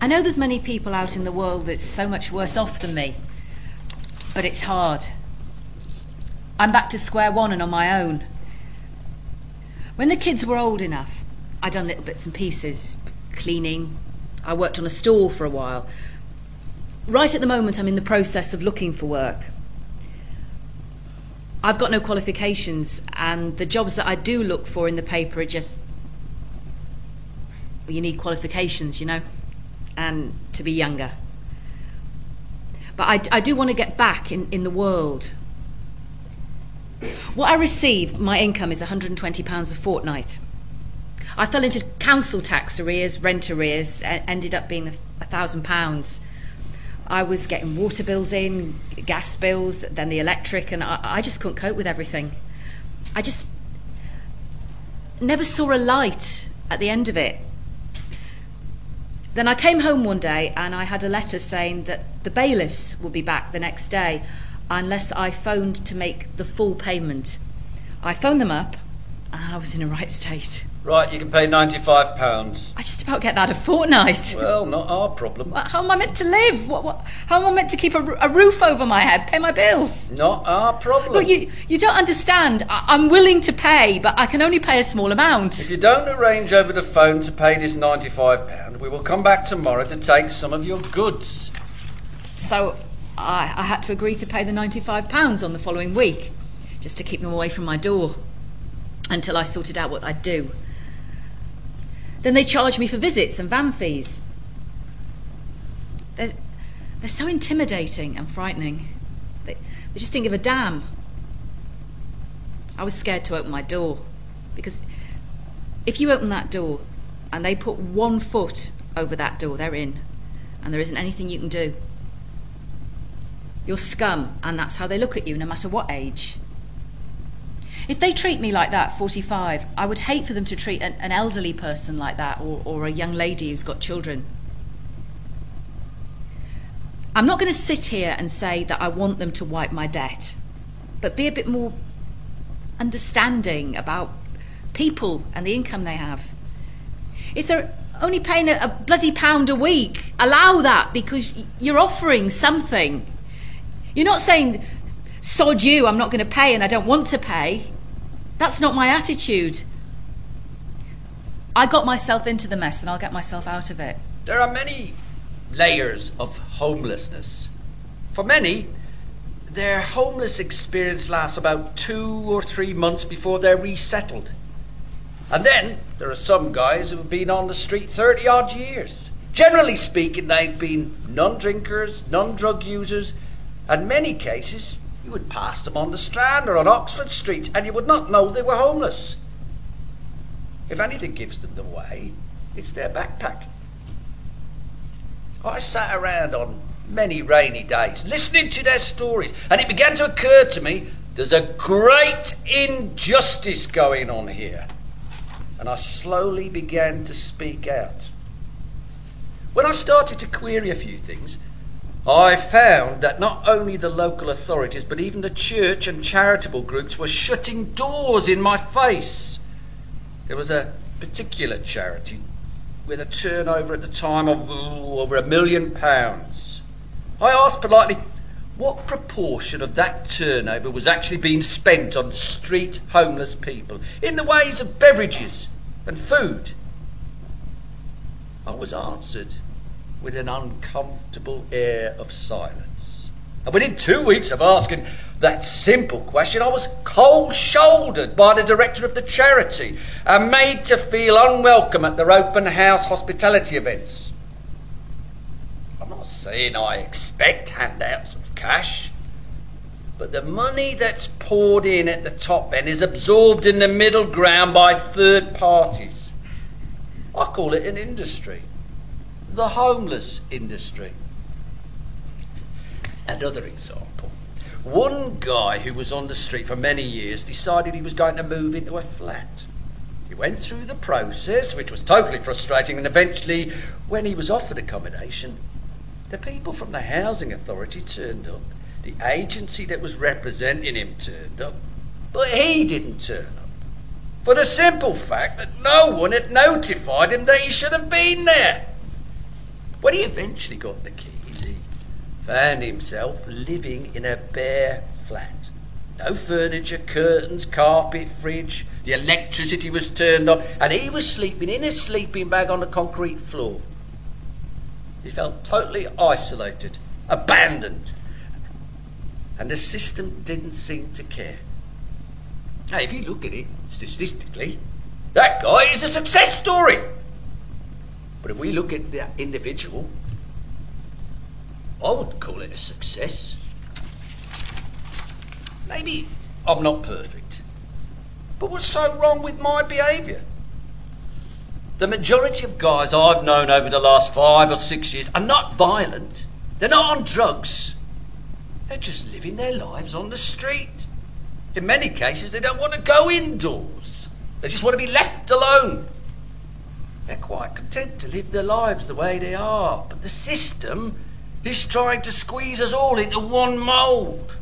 [SPEAKER 8] I know there's many people out in the world that's so much worse off than me, but it's hard. I'm back to square one and on my own. When the kids were old enough, I'd done little bits and pieces cleaning. I worked on a stall for a while. Right at the moment, I'm in the process of looking for work. I've got no qualifications, and the jobs that I do look for in the paper are just. Well, you need qualifications, you know, and to be younger. But I, I do want to get back in, in the world. What I receive, my income is £120 a fortnight. I fell into council tax arrears, rent arrears, ended up being a thousand pounds. I was getting water bills in, gas bills, then the electric, and I, I just couldn't cope with everything. I just never saw a light at the end of it. Then I came home one day and I had a letter saying that the bailiffs would be back the next day unless I phoned to make the full payment. I phoned them up and I was in a right state.
[SPEAKER 5] Right, you can pay £95.
[SPEAKER 8] I just about get that a fortnight.
[SPEAKER 5] Well, not our problem.
[SPEAKER 8] How am I meant to live? What, what, how am I meant to keep a, a, roof over my head, pay my bills?
[SPEAKER 5] Not our problem.
[SPEAKER 8] Look, you, you don't understand. I, I'm willing to pay, but I can only pay a small amount.
[SPEAKER 5] If you don't arrange over the phone to pay this £95, we will come back tomorrow to take some of your goods.
[SPEAKER 8] So I, I had to agree to pay the £95 on the following week, just to keep them away from my door until I sorted out what I'd do. Then they charge me for visits and van fees. They're, they're so intimidating and frightening. They, they just didn't give a damn. I was scared to open my door because if you open that door and they put one foot over that door, they're in, and there isn't anything you can do. You're scum, and that's how they look at you, no matter what age. If they treat me like that, 45, I would hate for them to treat an, an elderly person like that or, or a young lady who's got children. I'm not going to sit here and say that I want them to wipe my debt, but be a bit more understanding about people and the income they have. If they're only paying a, a bloody pound a week, allow that because you're offering something. You're not saying, sod you, I'm not going to pay and I don't want to pay. That's not my attitude. I got myself into the mess and I'll get myself out of it.
[SPEAKER 5] There are many layers of homelessness. For many, their homeless experience lasts about two or three months before they're resettled. And then there are some guys who have been on the street 30 odd years. Generally speaking, they've been non drinkers, non drug users, and many cases you would pass them on the Strand or on Oxford Street and you would not know they were homeless. If anything gives them the way, it's their backpack. I sat around on many rainy days listening to their stories, and it began to occur to me there's a great injustice going on here. And I slowly began to speak out. When I started to query a few things, I found that not only the local authorities, but even the church and charitable groups were shutting doors in my face. There was a particular charity with a turnover at the time of ooh, over a million pounds. I asked politely, what proportion of that turnover was actually being spent on street homeless people in the ways of beverages and food? I was answered with an uncomfortable air of silence. And within two weeks of asking that simple question, I was cold shouldered by the director of the charity and made to feel unwelcome at their open house hospitality events. I'm not saying I expect handouts of cash, but the money that's poured in at the top end is absorbed in the middle ground by third parties. I call it an industry the homeless industry. Another example. One guy who was on the street for many years decided he was going to move into a flat. He went through the process, which was totally frustrating, and eventually, when he was offered accommodation, The people from the housing authority turned up. The agency that was representing him turned up. But he didn't turn up. For the simple fact that no one had notified him that he should have been there. When he eventually got the keys, he found himself living in a bare flat. No furniture, curtains, carpet, fridge. The electricity was turned off, and he was sleeping in a sleeping bag on the concrete floor. He felt totally isolated, abandoned, and the system didn't seem to care. Now, if you look at it statistically, that guy is a success story. But if we look at the individual, I wouldn't call it a success. Maybe I'm not perfect. But what's so wrong with my behaviour? The majority of guys I've known over the last five or six years are not violent. They're not on drugs. They're just living their lives on the street. In many cases, they don't want to go indoors. They just want to be left alone. They're quite content to live their lives the way they are. But the system is trying to squeeze us all into one mould.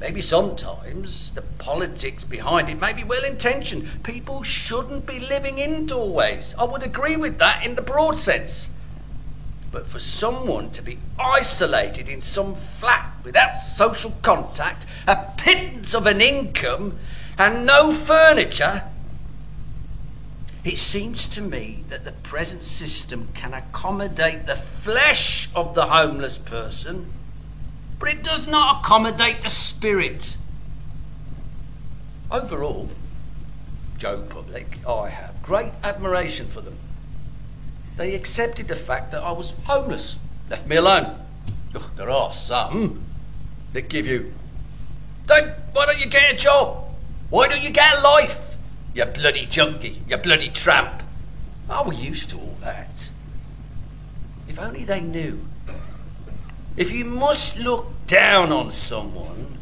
[SPEAKER 5] Maybe sometimes the politics behind it may be well intentioned. People shouldn't be living indoors. I would agree with that in the broad sense. But for someone to be isolated in some flat without social contact, a pittance of an income, and no furniture, it seems to me that the present system can accommodate the flesh of the homeless person but it does not accommodate the spirit. Overall, Joe Public, I have great admiration for them. They accepted the fact that I was homeless, left me alone. Oh, there are some that give you, don't, why don't you get a job? Why don't you get a life? You bloody junkie, you bloody tramp. Oh, we're used to all that. If only they knew if you must look down on someone,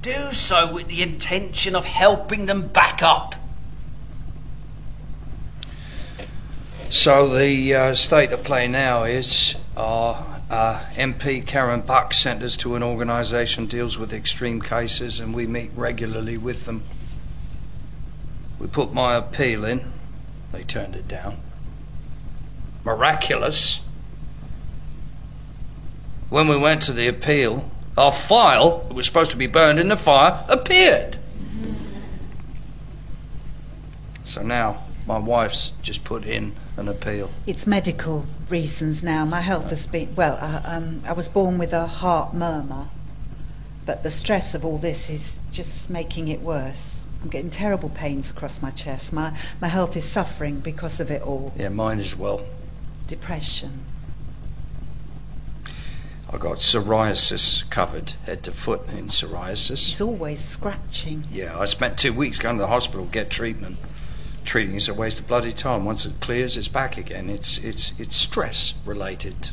[SPEAKER 5] do so with the intention of helping them back up.
[SPEAKER 7] So the uh, state of play now is our uh, MP Karen Buck sent us to an organisation deals with extreme cases, and we meet regularly with them. We put my appeal in. They turned it down. Miraculous. When we went to the appeal, our file, that was supposed to be burned in the fire, appeared. So now my wife's just put in an appeal.
[SPEAKER 4] It's medical reasons now. My health has been well. Uh, um, I was born with a heart murmur, but the stress of all this is just making it worse. I'm getting terrible pains across my chest. My my health is suffering because of it all.
[SPEAKER 7] Yeah, mine as well.
[SPEAKER 4] Depression.
[SPEAKER 7] I got psoriasis covered head to foot in psoriasis.
[SPEAKER 4] He's always scratching.
[SPEAKER 7] Yeah, I spent two weeks going to the hospital to get treatment. Treating is a waste of bloody time. Once it clears, it's back again. It's it's it's stress related.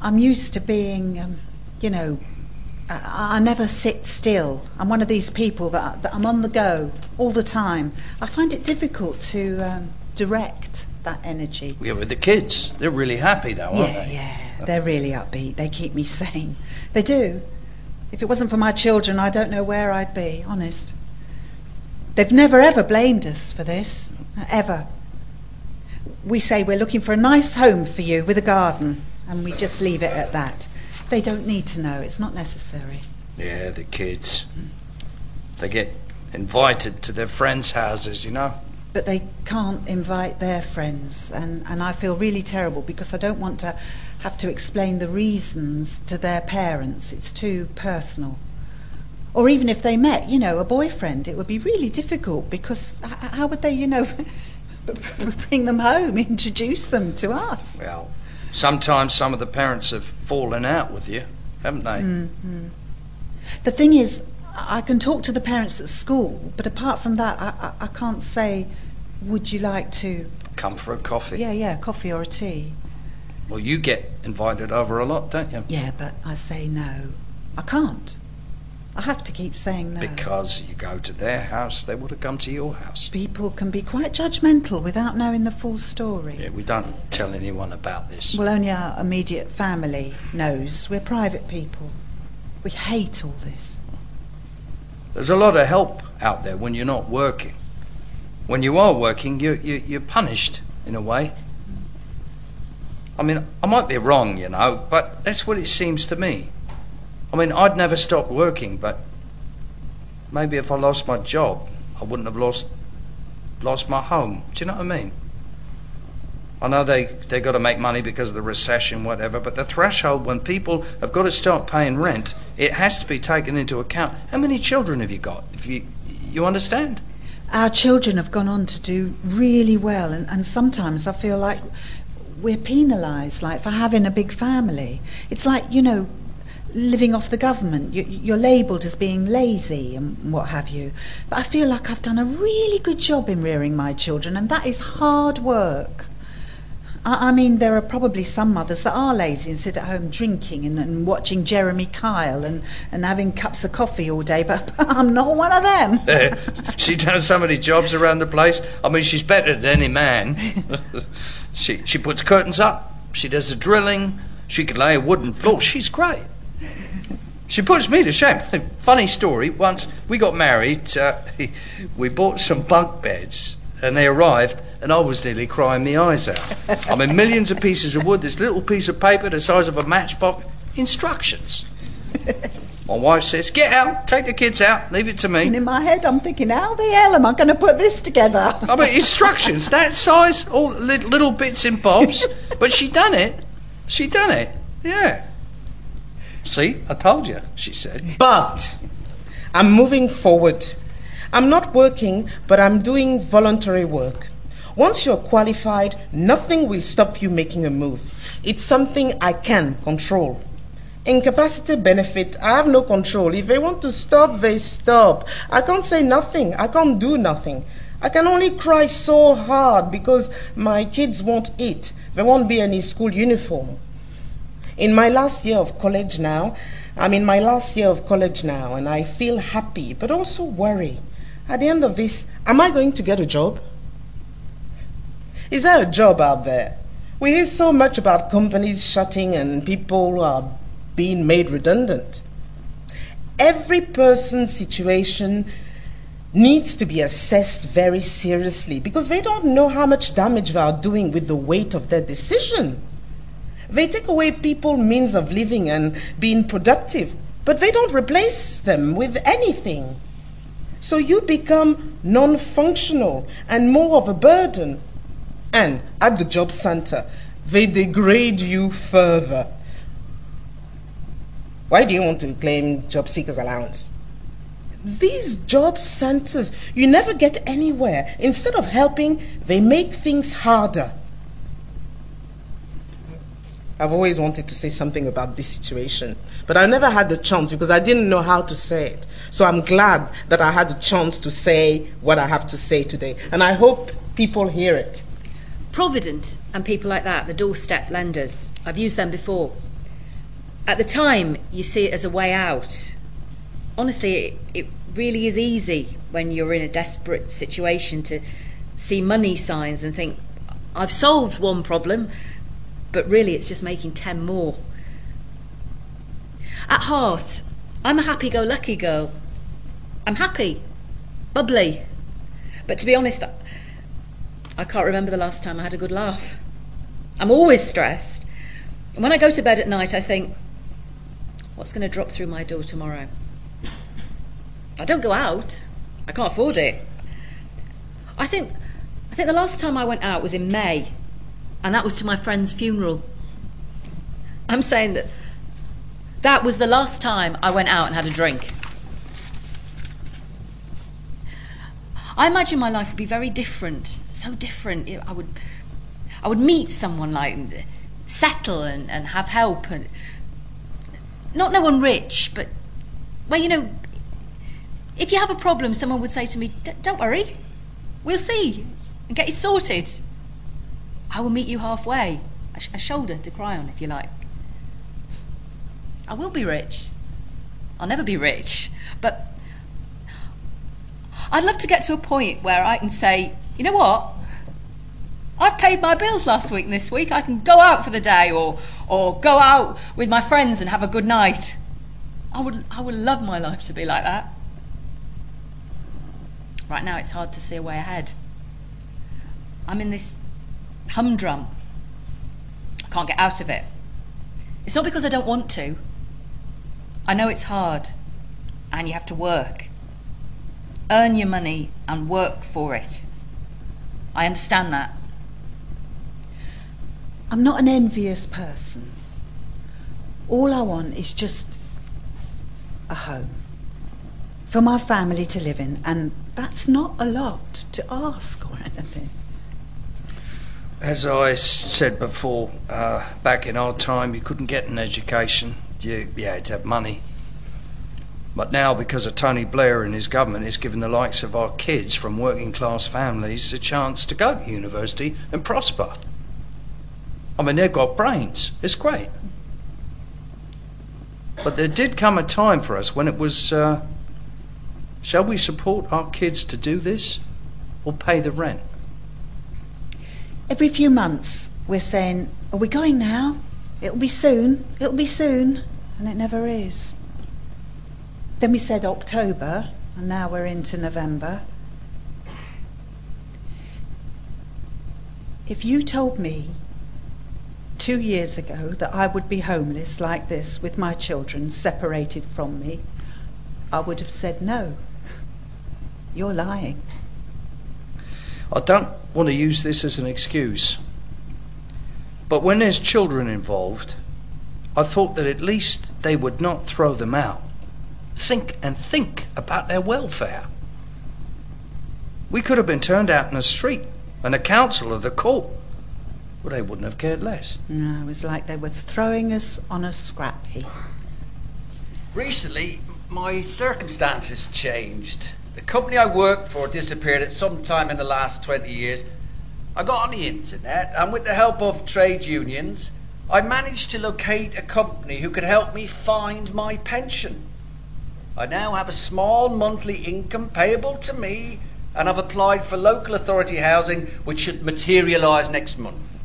[SPEAKER 4] I'm used to being, um, you know, I, never sit still. I'm one of these people that, that, I'm on the go all the time. I find it difficult to um, direct that energy.
[SPEAKER 7] Yeah, with the kids, they're really happy though, aren't
[SPEAKER 4] yeah,
[SPEAKER 7] they?
[SPEAKER 4] Yeah, they're really upbeat. They keep me sane. They do. If it wasn't for my children, I don't know where I'd be, honest. They've never ever blamed us for this, ever. We say we're looking for a nice home for you with a garden, and we just leave it at that. They don't need to know, it's not necessary.
[SPEAKER 7] Yeah, the kids. They get invited to their friends' houses, you know
[SPEAKER 4] but they can't invite their friends. And, and I feel really terrible because I don't want to have to explain the reasons to their parents. It's too personal. Or even if they met, you know, a boyfriend, it would be really difficult because how would they, you know, bring them home, introduce them to us?
[SPEAKER 7] Well, sometimes some of the parents have fallen out with you, haven't they?
[SPEAKER 4] Mm-hmm. The thing is, I can talk to the parents at school, but apart from that, I, I, I can't say would you like to
[SPEAKER 7] come for a coffee?
[SPEAKER 4] Yeah, yeah, coffee or a tea.
[SPEAKER 7] Well, you get invited over a lot, don't you?
[SPEAKER 4] Yeah, but I say no. I can't. I have to keep saying no.
[SPEAKER 7] Because you go to their house, they would have come to your house.
[SPEAKER 4] People can be quite judgmental without knowing the full story.
[SPEAKER 7] Yeah, we don't tell anyone about this.
[SPEAKER 4] Well, only our immediate family knows. We're private people. We hate all this.
[SPEAKER 7] There's a lot of help out there when you're not working. When you are working, you, you, you're punished in a way. I mean, I might be wrong, you know, but that's what it seems to me. I mean, I'd never stop working, but maybe if I lost my job, I wouldn't have lost lost my home. Do you know what I mean? I know they they got to make money because of the recession, whatever. But the threshold when people have got to start paying rent, it has to be taken into account. How many children have you got? If you you understand?
[SPEAKER 4] Our children have gone on to do really well, and, and sometimes I feel like we're penalised, like for having a big family. It's like you know, living off the government. You, you're labelled as being lazy and what have you. But I feel like I've done a really good job in rearing my children, and that is hard work. I, I mean, there are probably some mothers that are lazy and sit at home drinking and, and watching Jeremy Kyle and, and having cups of coffee all day, but I'm not one of them.
[SPEAKER 7] Eh, she does so many jobs around the place. I mean, she's better than any man. she, she puts curtains up, she does the drilling, she could lay a wooden floor. She's great. She puts me to shame. Funny story. Once we got married, uh, we bought some bunk beds, and they arrived, and I was nearly crying my eyes out. I mean, millions of pieces of wood, this little piece of paper the size of a matchbox, instructions. My wife says, "Get out, take the kids out, leave it to me."
[SPEAKER 4] And in my head, I'm thinking, how the hell am I going to put this together?
[SPEAKER 7] I mean, instructions that size, all little, little bits and bobs. but she done it. She done it. Yeah. See, I told you, she said.
[SPEAKER 6] But I'm moving forward. I'm not working, but I'm doing voluntary work. Once you're qualified, nothing will stop you making a move. It's something I can control. Incapacity benefit, I have no control. If they want to stop, they stop. I can't say nothing. I can't do nothing. I can only cry so hard because my kids won't eat. There won't be any school uniform. In my last year of college now, I'm in my last year of college now, and I feel happy, but also worry. At the end of this, am I going to get a job? Is there a job out there? We hear so much about companies shutting and people are being made redundant. Every person's situation needs to be assessed very seriously because they don't know how much damage they are doing with the weight of their decision. They take away people means of living and being productive, but they don't replace them with anything. So you become non functional and more of a burden. And at the job center, they degrade you further. Why do you want to claim job seekers allowance? These job centers, you never get anywhere. Instead of helping, they make things harder. I've always wanted to say something about this situation, but I never had the chance because I didn't know how to say it. So I'm glad that I had the chance to say what I have to say today, and I hope people hear it.
[SPEAKER 8] Provident and people like that, the doorstep lenders, I've used them before. At the time, you see it as a way out. Honestly, it, it really is easy when you're in a desperate situation to see money signs and think, I've solved one problem but really it's just making 10 more. At heart, I'm a happy go lucky girl. I'm happy, bubbly. But to be honest, I can't remember the last time I had a good laugh. I'm always stressed. And when I go to bed at night, I think, what's going to drop through my door tomorrow? I don't go out. I can't afford it. I think, I think the last time I went out was in May and that was to my friend's funeral. I'm saying that that was the last time I went out and had a drink. I imagine my life would be very different, so different. I would, I would meet someone like settle and, and have help and not no one rich, but well, you know, if you have a problem, someone would say to me, "Don't worry, we'll see and get it sorted." I will meet you halfway, a, sh- a shoulder to cry on, if you like. I will be rich. I'll never be rich, but I'd love to get to a point where I can say, you know what? I've paid my bills last week and this week. I can go out for the day or, or go out with my friends and have a good night. I would, I would love my life to be like that. Right now, it's hard to see a way ahead. I'm in this humdrum. I can't get out of it. It's not because I don't want to. I know it's hard, and you have to work. Earn your money and work for it. I understand that.
[SPEAKER 4] I'm not an envious person. All I want is just a home for my family to live in, and that's not a lot to ask or anything.
[SPEAKER 7] As I said before, uh, back in our time, you couldn't get an education. You, you had to have money. But now, because of Tony Blair and his government, it's given the likes of our kids from working class families a chance to go to university and prosper. I mean, they've got brains. It's great. But there did come a time for us when it was uh, shall we support our kids to do this or pay the rent?
[SPEAKER 4] Every few months, we're saying, Are we going now? It'll be soon. It'll be soon. And it never is. Then we said October, and now we're into November. If you told me two years ago that I would be homeless like this with my children separated from me, I would have said no. You're lying.
[SPEAKER 7] I don't want to use this as an excuse. But when there's children involved, I thought that at least they would not throw them out. Think and think about their welfare. We could have been turned out in the street, and the council or the court, well, they wouldn't have cared less.
[SPEAKER 4] No, it was like they were throwing us on a scrap heap.
[SPEAKER 5] Recently, my circumstances changed. The company I worked for disappeared at some time in the last 20 years. I got on the internet, and with the help of trade unions, I managed to locate a company who could help me find my pension. I now have a small monthly income payable to me, and I've applied for local authority housing, which should materialise next month.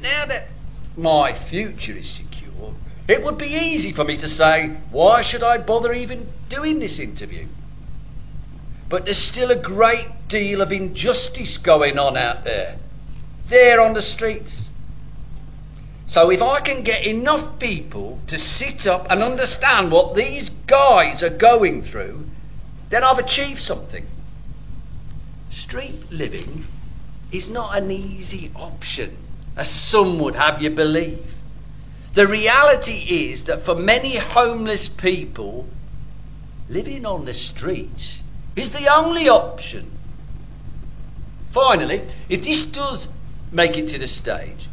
[SPEAKER 5] Now that my future is secure, it would be easy for me to say, why should I bother even doing this interview? But there's still a great deal of injustice going on out there, there on the streets. So if I can get enough people to sit up and understand what these guys are going through, then I've achieved something. Street living is not an easy option, as some would have you believe. The reality is that for many homeless people, living on the streets is the only option. Finally, if this does make it to the stage,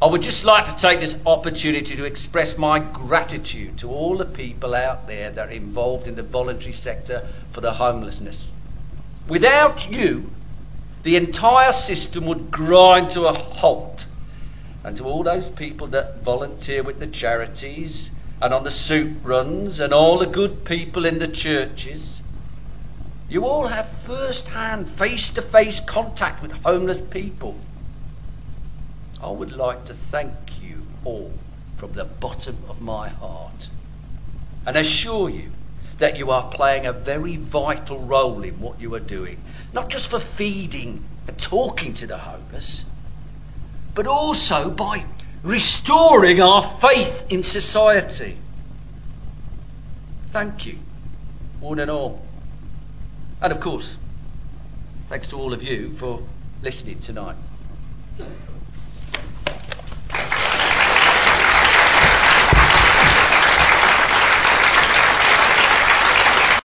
[SPEAKER 5] I would just like to take this opportunity to express my gratitude to all the people out there that are involved in the voluntary sector for the homelessness. Without you, the entire system would grind to a halt. And to all those people that volunteer with the charities and on the soup runs and all the good people in the churches, you all have first hand, face to face contact with homeless people. I would like to thank you all from the bottom of my heart and assure you that you are playing a very vital role in what you are doing, not just for feeding and talking to the homeless, but also by restoring our faith in society. Thank you, one and all. And of course, thanks to all of you for listening tonight.